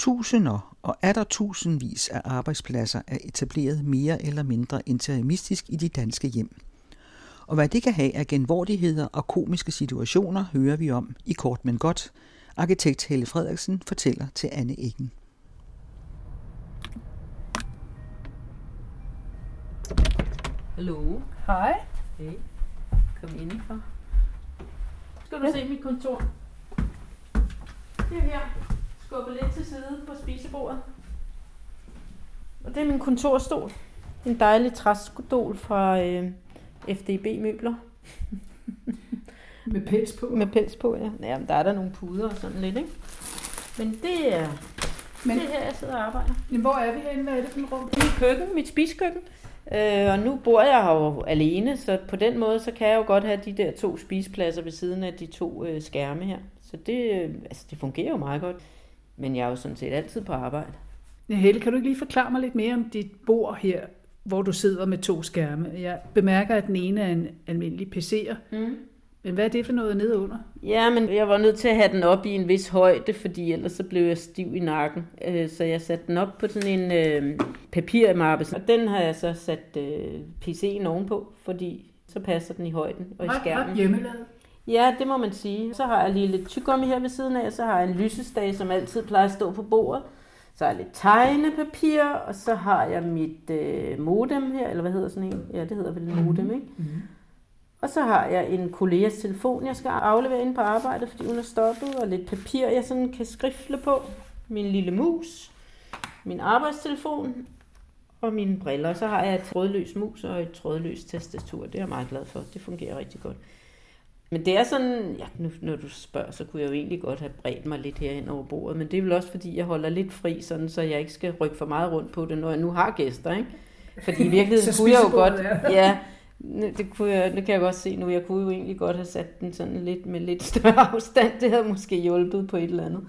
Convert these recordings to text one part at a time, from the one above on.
Tusinder og er der tusindvis af arbejdspladser er etableret mere eller mindre interimistisk i de danske hjem. Og hvad det kan have af genvordigheder og komiske situationer, hører vi om i Kort Men Godt. Arkitekt Helle Frederiksen fortæller til Anne Eggen. Hallo. Hej. Hey. Kom indenfor. Skal du se mit kontor? Det er her. Skubbe lidt til side på spisebordet. Og det er min kontorstol. En dejlig træstol fra øh, FDB Møbler. Med pels på. Med pels på, ja. ja men der er der nogle puder og sådan lidt, ikke? Men det er, Men, det er her, jeg sidder og arbejder. men hvor er vi henne? Hvad er det for et rum? Mit køkken, mit spiskøkken. Øh, og nu bor jeg her jo alene, så på den måde, så kan jeg jo godt have de der to spisepladser ved siden af de to øh, skærme her. Så det, øh, altså, det fungerer jo meget godt. Men jeg er jo sådan set altid på arbejde. Ja, Helle, kan du ikke lige forklare mig lidt mere om dit bord her, hvor du sidder med to skærme? Jeg bemærker, at den ene er en almindelig PC'er. Mm. Men hvad er det for noget nede under? Ja, men jeg var nødt til at have den op i en vis højde, fordi ellers så blev jeg stiv i nakken. Øh, Så jeg satte den op på sådan en øh, papirmappe, og den har jeg så sat øh, PC'en ovenpå, fordi så passer den i højden og i Ret, ret skærmen. hjemmelavet. Ja, det må man sige. Så har jeg lige lidt tyggegummi her ved siden af, så har jeg en lysestage, som altid plejer at stå på bordet. Så har jeg lidt tegnepapir, og så har jeg mit øh, modem her, eller hvad hedder sådan en? Ja, det hedder vel en modem, ikke? Mm-hmm. Og så har jeg en kollegas telefon, jeg skal aflevere ind på arbejdet, fordi hun er stoppet, og lidt papir, jeg sådan kan skrifle på. Min lille mus, min arbejdstelefon og mine briller. Så har jeg et trådløs mus og et trådløst tastatur. Det er jeg meget glad for. Det fungerer rigtig godt. Men det er sådan, ja, nu, når du spørger, så kunne jeg jo egentlig godt have bredt mig lidt herhen over bordet, men det er vel også fordi, jeg holder lidt fri, sådan, så jeg ikke skal rykke for meget rundt på det, når jeg nu har gæster, ikke? Fordi i virkeligheden kunne jeg jo godt, ja, det, kunne jeg, det kan jeg godt se nu. Jeg kunne jo egentlig godt have sat den sådan lidt med lidt større afstand. Det havde måske hjulpet på et eller andet.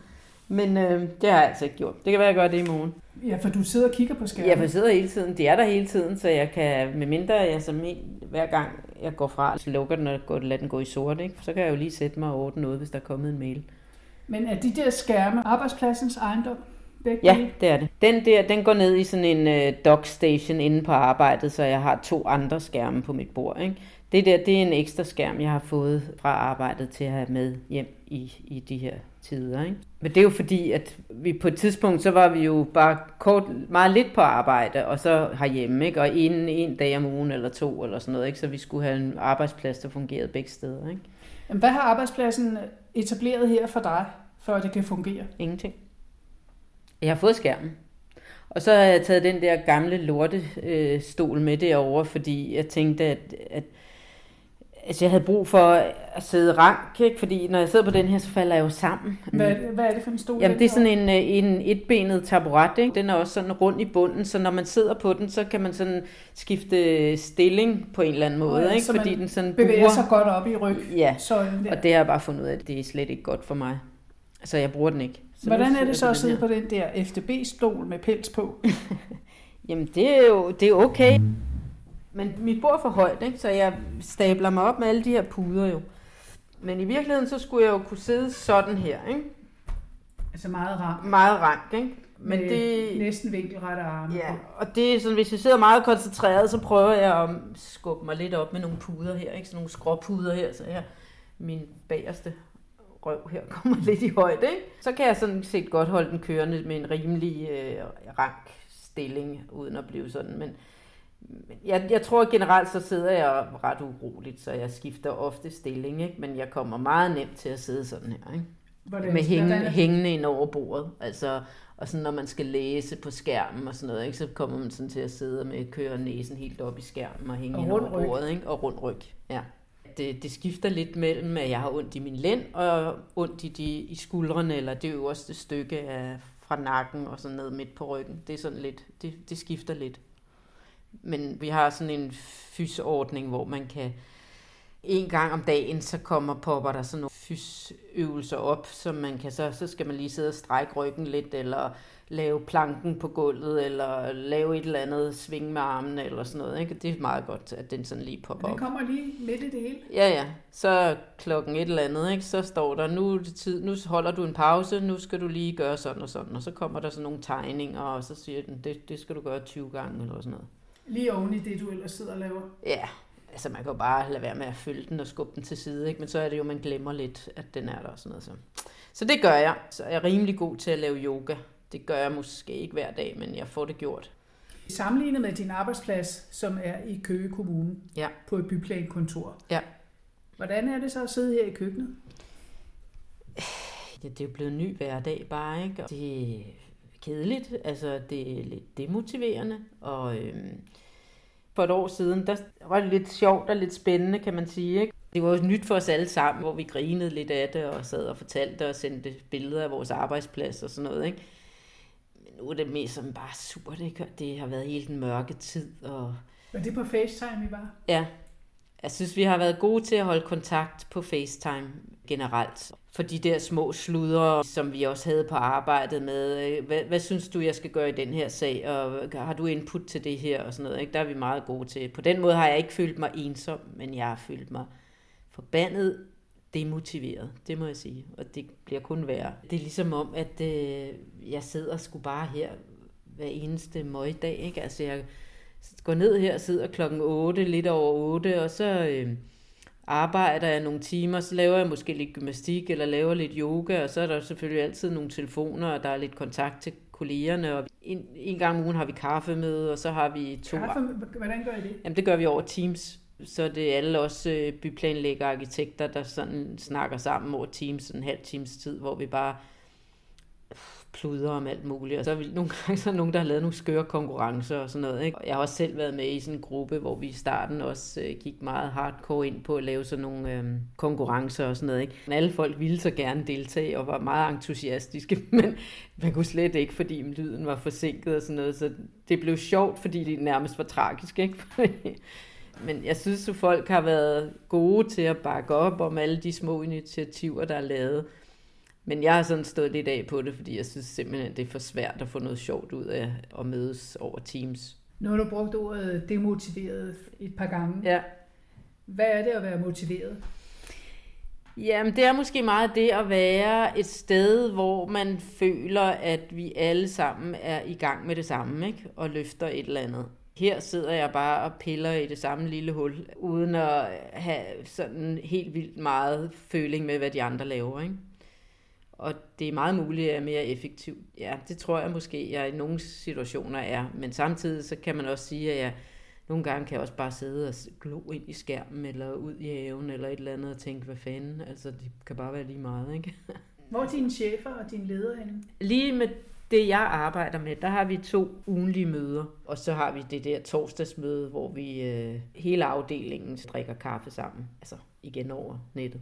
Men øh, det har jeg altså ikke gjort. Det kan være, at jeg gør det i morgen. Ja, for du sidder og kigger på skærmen. Ja, for jeg sidder hele tiden. Det er der hele tiden, så jeg kan, med mindre jeg som en, hver gang jeg går fra, så lukker den og går, lader den gå i sort, ikke? så kan jeg jo lige sætte mig og ordne noget, hvis der er kommet en mail. Men er de der skærme arbejdspladsens ejendom? Begge Ja, det er det. Den der, den går ned i sådan en øh, dockstation inde på arbejdet, så jeg har to andre skærme på mit bord. Ikke? Det der, det er en ekstra skærm, jeg har fået fra arbejdet til at have med hjem i, i de her tider. Ikke? Men det er jo fordi, at vi på et tidspunkt, så var vi jo bare kort, meget lidt på arbejde, og så herhjemme, ikke? og en, en dag om ugen eller to, eller sådan noget, ikke? så vi skulle have en arbejdsplads, der fungerede begge steder. Ikke? Jamen, hvad har arbejdspladsen etableret her for dig, for at det kan fungere? Ingenting. Jeg har fået skærmen. Og så har jeg taget den der gamle lortestol øh, stol med derover, fordi jeg tænkte, at, at altså jeg havde brug for at sidde rank, ikke? fordi når jeg sidder på den her, så falder jeg jo sammen. Hvad, er det- hvad er det for en stol? Jamen det er sådan en, øh, en etbenet taburet, ikke? den er også sådan rund i bunden, så når man sidder på den, så kan man sådan skifte stilling på en eller anden måde, ja, ikke? så fordi den sådan bevæger buer. sig godt op i ryg. Ja, Søjlen og det har jeg bare fundet ud af, at det er slet ikke godt for mig. Så jeg bruger den ikke. Så Hvordan er det så at sidde på den der FDB-stol med pels på? Jamen, det er jo det er okay. Men mit bord er for højt, ikke? så jeg stabler mig op med alle de her puder jo. Men i virkeligheden, så skulle jeg jo kunne sidde sådan her, ikke? Altså meget ram. Meget rank, ikke? Men med det, næsten vinkelrette arme. ja, på. og det er sådan, hvis jeg sidder meget koncentreret, så prøver jeg at skubbe mig lidt op med nogle puder her, ikke? Sådan nogle skråpuder her, så jeg, min bagerste røv her kommer lidt i højde, ikke? Så kan jeg sådan set godt holde den kørende med en rimelig øh, rank stilling, uden at blive sådan, men men jeg, jeg tror generelt, så sidder jeg ret uroligt, så jeg skifter ofte stilling, ikke? men jeg kommer meget nemt til at sidde sådan her, ikke? Hvordan, med hænge, hvordan hængende ind over bordet. Altså, og sådan, når man skal læse på skærmen og sådan noget, ikke, så kommer man sådan til at sidde med køre næsen helt op i skærmen og hænge Og ind over ryg. bordet, ikke? og rundt ryg. Ja. Det, det skifter lidt mellem, at jeg har ondt i min lænd og ondt i, de, i skuldrene, eller det øverste stykke af, fra nakken og sådan ned midt på ryggen. Det er sådan lidt, det, det skifter lidt. Men vi har sådan en fysordning, hvor man kan en gang om dagen, så kommer popper der sådan nogle fysøvelser op, som man kan så, så skal man lige sidde og strække ryggen lidt, eller lave planken på gulvet, eller lave et eller andet sving med armen, eller sådan noget. Ikke? Det er meget godt, at den sådan lige popper Den op. kommer lige midt i det hele. Ja, ja. Så klokken et eller andet, ikke? så står der, nu, er det tid, nu holder du en pause, nu skal du lige gøre sådan og sådan. Og så kommer der sådan nogle tegninger, og så siger den, det, det skal du gøre 20 gange, eller sådan noget. Lige oven i det, du ellers sidder og laver. Ja, altså man kan jo bare lade være med at følge den og skubbe den til side, ikke? men så er det jo, man glemmer lidt, at den er der og sådan noget. Så. så det gør jeg. Så jeg er rimelig god til at lave yoga. Det gør jeg måske ikke hver dag, men jeg får det gjort. Sammenlignet med din arbejdsplads, som er i Køge Kommune Ja. på et byplankontor. Ja. Hvordan er det så at sidde her i køkkenet? Ja, det er jo blevet en ny hverdag bare, ikke? Og det er kedeligt, altså det er lidt demotiverende, og øhm, for et år siden, der var det lidt sjovt og lidt spændende, kan man sige, ikke? Det var jo nyt for os alle sammen, hvor vi grinede lidt af det, og sad og fortalte og sendte billeder af vores arbejdsplads og sådan noget, ikke? Men nu er det mest som bare ikke? Og Det har været helt den mørke tid, og Var det på FaceTime, I var? Ja, jeg synes, vi har været gode til at holde kontakt på FaceTime generelt. For de der små sludre, som vi også havde på arbejdet med, øh, hvad, hvad synes du, jeg skal gøre i den her sag, og har du input til det her, og sådan noget, ikke? der er vi meget gode til. På den måde har jeg ikke følt mig ensom, men jeg har følt mig forbandet demotiveret, det må jeg sige, og det bliver kun værre. Det er ligesom om, at øh, jeg sidder sgu bare her hver eneste møgdag, ikke? Altså jeg går ned her, og sidder klokken 8, lidt over 8, og så øh, arbejder jeg nogle timer, så laver jeg måske lidt gymnastik, eller laver lidt yoga, og så er der selvfølgelig altid nogle telefoner, og der er lidt kontakt til kollegerne, og en, en gang om ugen har vi kaffemøde, og så har vi to... Kaffe, hvordan gør I det? Jamen det gør vi over Teams, så det er alle også øh, byplanlæggere og arkitekter, der sådan snakker sammen over Teams, en halv times tid, hvor vi bare pluder om alt muligt. Og så er vi nogle gange så er nogen, der har lavet nogle skøre konkurrencer og sådan noget. Ikke? Og jeg har også selv været med i sådan en gruppe, hvor vi i starten også øh, gik meget hardcore ind på at lave sådan nogle øh, konkurrencer og sådan noget. Ikke? Men alle folk ville så gerne deltage og var meget entusiastiske, men man kunne slet ikke, fordi lyden var forsinket og sådan noget. Så det blev sjovt, fordi det nærmest var tragisk. Ikke? Men jeg synes, at folk har været gode til at bakke op om alle de små initiativer, der er lavet. Men jeg har sådan stået lidt af på det, fordi jeg synes simpelthen, det er for svært at få noget sjovt ud af at mødes over Teams. Nu har du brugt ordet demotiveret et par gange. Ja. Hvad er det at være motiveret? Jamen, det er måske meget det at være et sted, hvor man føler, at vi alle sammen er i gang med det samme, ikke? Og løfter et eller andet. Her sidder jeg bare og piller i det samme lille hul, uden at have sådan helt vildt meget føling med, hvad de andre laver, ikke? Og det er meget muligt, at jeg er mere effektiv. Ja, det tror jeg måske, jeg i nogle situationer er. Men samtidig så kan man også sige, at jeg nogle gange kan jeg også bare sidde og glo ind i skærmen, eller ud i haven, eller et eller andet, og tænke, hvad fanden, altså det kan bare være lige meget, ikke? Hvor er dine chefer og dine ledere henne? Lige med det, jeg arbejder med, der har vi to ugenlige møder, og så har vi det der torsdagsmøde, hvor vi øh, hele afdelingen drikker kaffe sammen, altså igen over nettet.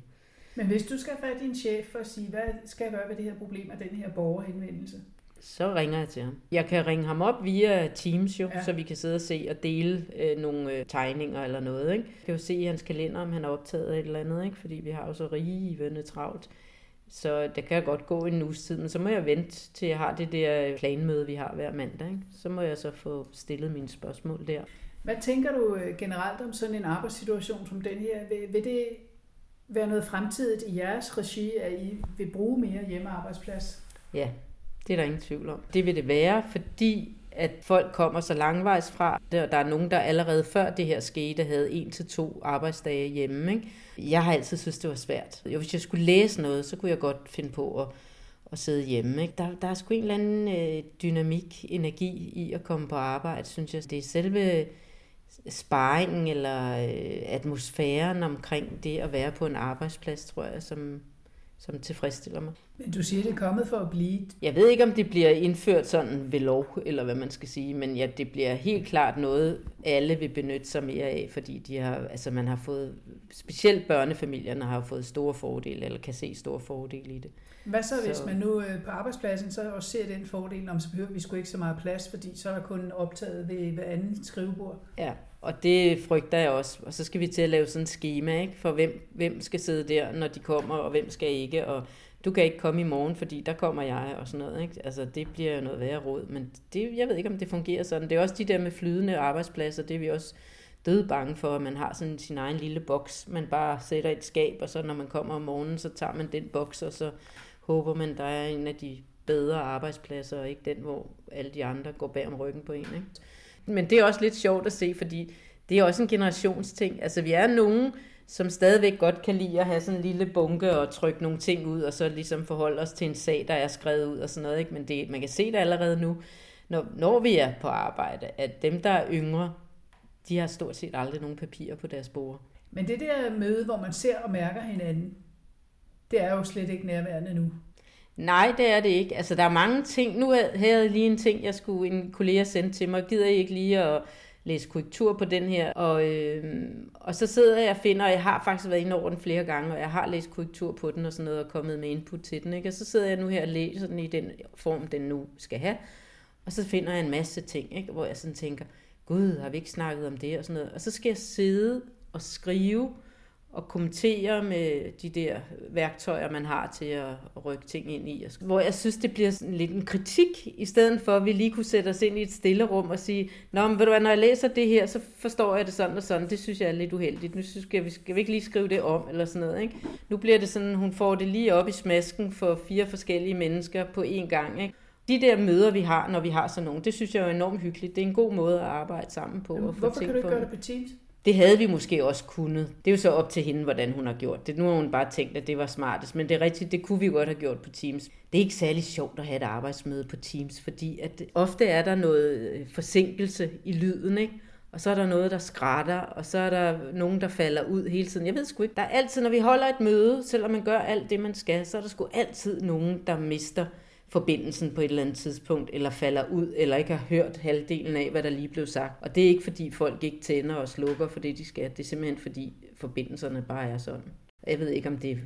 Men hvis du skal have din chef for at sige, hvad skal jeg gøre ved det her problem af den her borgerhenvendelse? Så ringer jeg til ham. Jeg kan ringe ham op via Teams jo, Ja. så vi kan sidde og se og dele øh, nogle øh, tegninger eller noget. Ikke? Jeg kan jo se i hans kalender, om han er optaget af et eller andet, ikke? fordi vi har jo så rivende travlt. Så det kan godt gå en uges tid, men så må jeg vente til jeg har det der planmøde, vi har hver mandag. Ikke? Så må jeg så få stillet mine spørgsmål der. Hvad tænker du øh, generelt om sådan en arbejdssituation som den her? Vil det være noget fremtidigt i jeres regi, at I vil bruge mere hjemmearbejdsplads? Ja, det er der ingen tvivl om. Det vil det være, fordi at folk kommer så langvejs fra. Der, der er nogen, der allerede før det her skete, havde en til to arbejdsdage hjemme. Ikke? Jeg har altid synes det var svært. Jo, hvis jeg skulle læse noget, så kunne jeg godt finde på at, at sidde hjemme. Ikke? Der, der er sgu en eller anden øh, dynamik, energi i at komme på arbejde, synes jeg. Det er selve sparringen eller øh, atmosfæren omkring det at være på en arbejdsplads, tror jeg, som, som tilfredsstiller mig. Men du siger, det er kommet for at blive. Jeg ved ikke, om det bliver indført sådan ved lov, eller hvad man skal sige, men ja, det bliver helt klart noget, alle vil benytte sig mere af, fordi de har, altså man har fået, specielt børnefamilierne har fået store fordele, eller kan se store fordele i det. Hvad så, hvis så... man nu øh, på arbejdspladsen så også ser den fordel, om så behøver vi sgu ikke så meget plads, fordi så er kun optaget ved hver anden skrivebord? Ja, og det frygter jeg også. Og så skal vi til at lave sådan et schema, ikke? for hvem, hvem skal sidde der, når de kommer, og hvem skal ikke, og du kan ikke komme i morgen, fordi der kommer jeg, og sådan noget. Ikke? Altså, det bliver jo noget værre råd, men det, jeg ved ikke, om det fungerer sådan. Det er også de der med flydende arbejdspladser, det er vi også døde bange for, at man har sådan sin egen lille boks, man bare sætter et skab, og så når man kommer om morgenen, så tager man den boks, og så håber man, der er en af de bedre arbejdspladser, og ikke den, hvor alle de andre går bag om ryggen på en. Ikke? Men det er også lidt sjovt at se, fordi det er også en generationsting. Altså vi er nogen, som stadigvæk godt kan lide at have sådan en lille bunke og trykke nogle ting ud, og så ligesom forholde os til en sag, der er skrevet ud og sådan noget. Ikke? Men det, man kan se det allerede nu, når, når vi er på arbejde, at dem, der er yngre, de har stort set aldrig nogen papirer på deres bord. Men det der møde, hvor man ser og mærker hinanden, det er jo slet ikke nærværende nu. Nej, det er det ikke. Altså, der er mange ting. Nu havde jeg lige en ting, jeg skulle en kollega sende til mig. Gider I ikke lige at læse korrektur på den her? Og, øh, og så sidder jeg og finder, og jeg har faktisk været inde over den flere gange, og jeg har læst korrektur på den og sådan noget, og kommet med input til den. Ikke? Og så sidder jeg nu her og læser den i den form, den nu skal have. Og så finder jeg en masse ting, ikke? hvor jeg sådan tænker, gud, har vi ikke snakket om det og sådan noget. Og så skal jeg sidde og skrive, og kommentere med de der værktøjer, man har til at rykke ting ind i. Hvor jeg synes, det bliver sådan lidt en kritik, i stedet for at vi lige kunne sætte os ind i et stille rum og sige, Nå, men ved du hvad, når jeg læser det her, så forstår jeg det sådan og sådan. Det synes jeg er lidt uheldigt. Nu synes jeg, vi skal vi ikke lige skrive det om, eller sådan noget. Ikke? Nu bliver det sådan, hun får det lige op i smasken for fire forskellige mennesker på én gang. Ikke? De der møder, vi har, når vi har sådan nogle, det synes jeg er enormt hyggeligt. Det er en god måde at arbejde sammen på. Jamen, og få hvorfor kan du ikke gøre det på Teams? Det havde vi måske også kunnet. Det er jo så op til hende, hvordan hun har gjort det. Nu har hun bare tænkt, at det var smartest, men det er rigtigt, det kunne vi godt have gjort på Teams. Det er ikke særlig sjovt at have et arbejdsmøde på Teams, fordi at ofte er der noget øh, forsinkelse i lyden, ikke? Og så er der noget, der skrætter, og så er der nogen, der falder ud hele tiden. Jeg ved sgu ikke. Der er altid, når vi holder et møde, selvom man gør alt det, man skal, så er der sgu altid nogen, der mister forbindelsen på et eller andet tidspunkt, eller falder ud, eller ikke har hørt halvdelen af, hvad der lige blev sagt. Og det er ikke fordi folk ikke tænder og slukker for det, de skal. Det er simpelthen fordi forbindelserne bare er sådan. Jeg ved ikke, om det er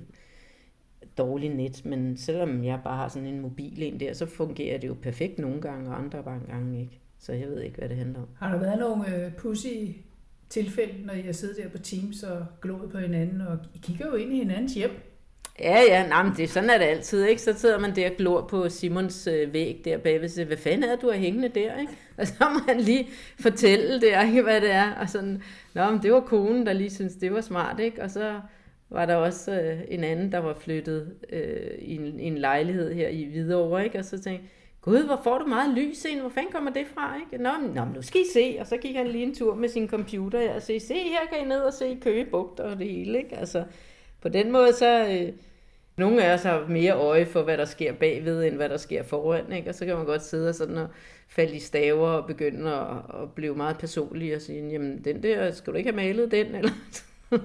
dårligt net, men selvom jeg bare har sådan en mobil en der, så fungerer det jo perfekt nogle gange, og andre gange ikke. Så jeg ved ikke, hvad det handler om. Har der været nogle øh, pussy tilfælde, når jeg sidder der på Teams og glået på hinanden, og I kigger jo ind i hinandens hjem? Ja, ja, nej, men det, sådan er det altid, ikke? Så sidder man der og glor på Simons øh, væg der bagved, så hvad fanden er du er hængende der, ikke? Og så må han lige fortælle det, ikke, hvad det er, og sådan, nå, men det var konen, der lige syntes, det var smart, ikke? Og så var der også øh, en anden, der var flyttet øh, i, en, i en lejlighed her i Hvidovre, ikke? Og så tænkte Gud, hvor får du meget lys ind? Hvor fanden kommer det fra? Ikke? Nå, nå, nu skal I se. Og så gik han lige en tur med sin computer og sagde, se her kan I ned og se Køge Bugt og det hele. Ikke? Altså, på den måde, så... Øh, nogle af os har mere øje for, hvad der sker bagved, end hvad der sker foran. Ikke? Og så kan man godt sidde og, sådan og falde i staver og begynde at, at blive meget personlig og sige, jamen den der, skal du ikke have malet den? Eller?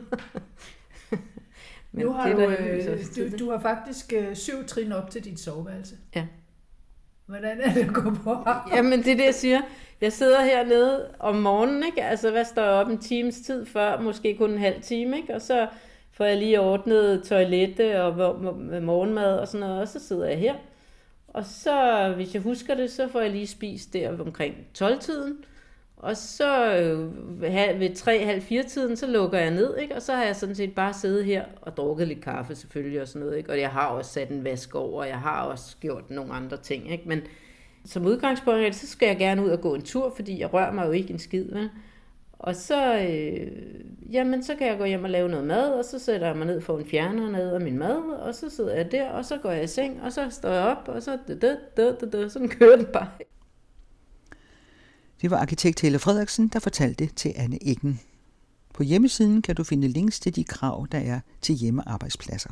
Men nu har det, du, øh, du, du har faktisk øh, syv trin op til dit soveværelse. Ja. Hvordan er det at gå på Jamen det er det, jeg siger. Jeg sidder hernede om morgenen, ikke? Altså hvad står jeg op en times tid før, måske kun en halv time, ikke? Og så får jeg lige ordnet toilette og morgenmad og sådan noget, og så sidder jeg her. Og så, hvis jeg husker det, så får jeg lige spist der omkring 12-tiden. Og så øh, ved 3-4 tiden, så lukker jeg ned, ikke? og så har jeg sådan set bare siddet her og drukket lidt kaffe selvfølgelig og sådan noget. Ikke? Og jeg har også sat en vask over, og jeg har også gjort nogle andre ting. Ikke? Men som udgangspunkt, så skal jeg gerne ud og gå en tur, fordi jeg rører mig jo ikke en skid. Vel? Og så, øh, jamen, så kan jeg gå hjem og lave noget mad, og så sætter jeg mig ned for en fjerner ned af min mad, og så sidder jeg der, og så går jeg i seng, og så står jeg op, og så da, da, da, da, sådan kører det bare. Det var arkitekt Helle Frederiksen, der fortalte det til Anne Eggen. På hjemmesiden kan du finde links til de krav, der er til hjemmearbejdspladser.